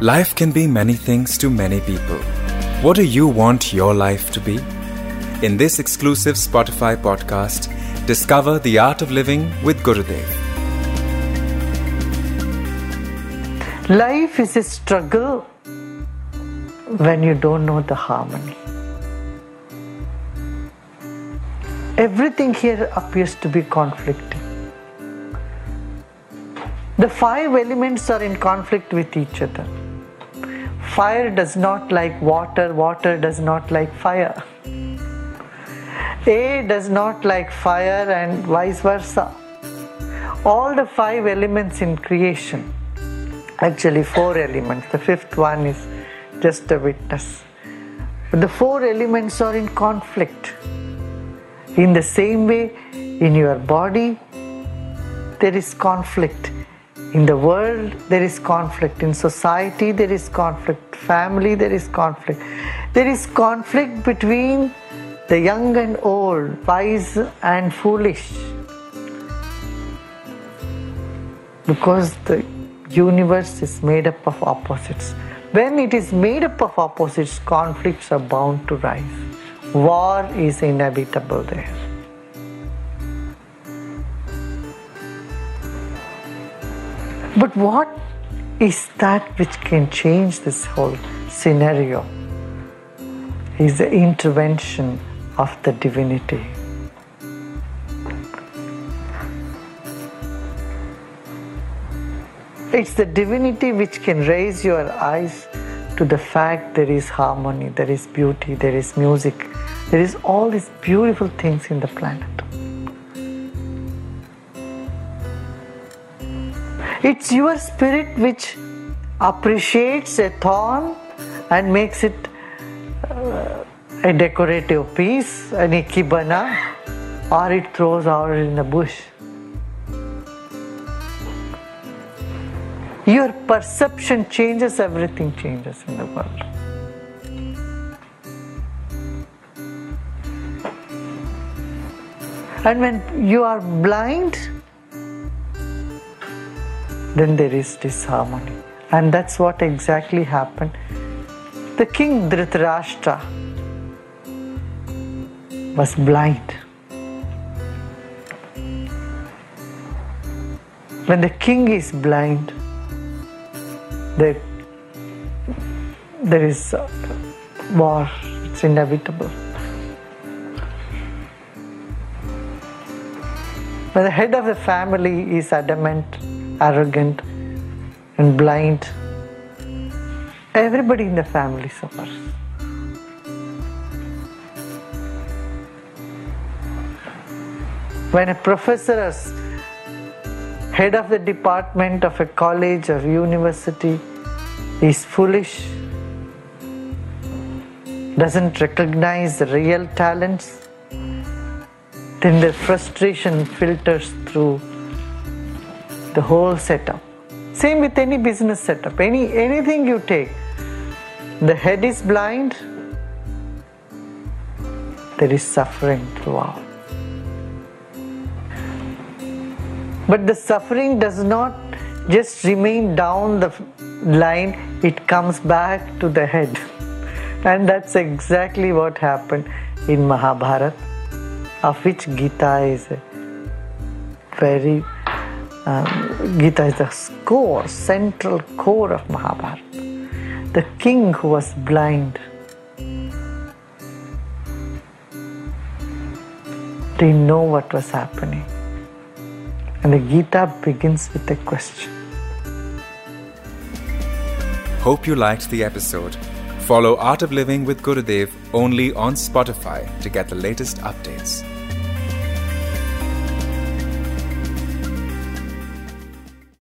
Life can be many things to many people. What do you want your life to be? In this exclusive Spotify podcast, discover the art of living with Gurudev. Life is a struggle when you don't know the harmony. Everything here appears to be conflicting. The five elements are in conflict with each other. Fire does not like water, water does not like fire. Air does not like fire, and vice versa. All the five elements in creation, actually, four elements, the fifth one is just a witness. The four elements are in conflict. In the same way, in your body, there is conflict. In the world, there is conflict. In society, there is conflict. Family, there is conflict. There is conflict between the young and old, wise and foolish. Because the universe is made up of opposites. When it is made up of opposites, conflicts are bound to rise. War is inevitable there. But what is that which can change this whole scenario? Is the intervention of the divinity. It's the divinity which can raise your eyes to the fact there is harmony, there is beauty, there is music, there is all these beautiful things in the planet. It's your spirit which appreciates a thorn and makes it uh, a decorative piece, an ikebana, or it throws out in the bush. Your perception changes, everything changes in the world. And when you are blind, then there is disharmony. And that's what exactly happened. The king Dhritarashtra was blind. When the king is blind, there, there is war, it's inevitable. When the head of the family is adamant, arrogant, and blind, everybody in the family suffers. When a professor is head of the department of a college or university is foolish, doesn't recognize the real talents, then the frustration filters through the whole setup. Same with any business setup, any anything you take. The head is blind, there is suffering throughout. But the suffering does not just remain down the line, it comes back to the head. And that's exactly what happened in Mahabharata, of which Gita is a very Gita is the core, central core of Mahabharata. The king who was blind didn't know what was happening. And the Gita begins with a question. Hope you liked the episode. Follow Art of Living with Gurudev only on Spotify to get the latest updates.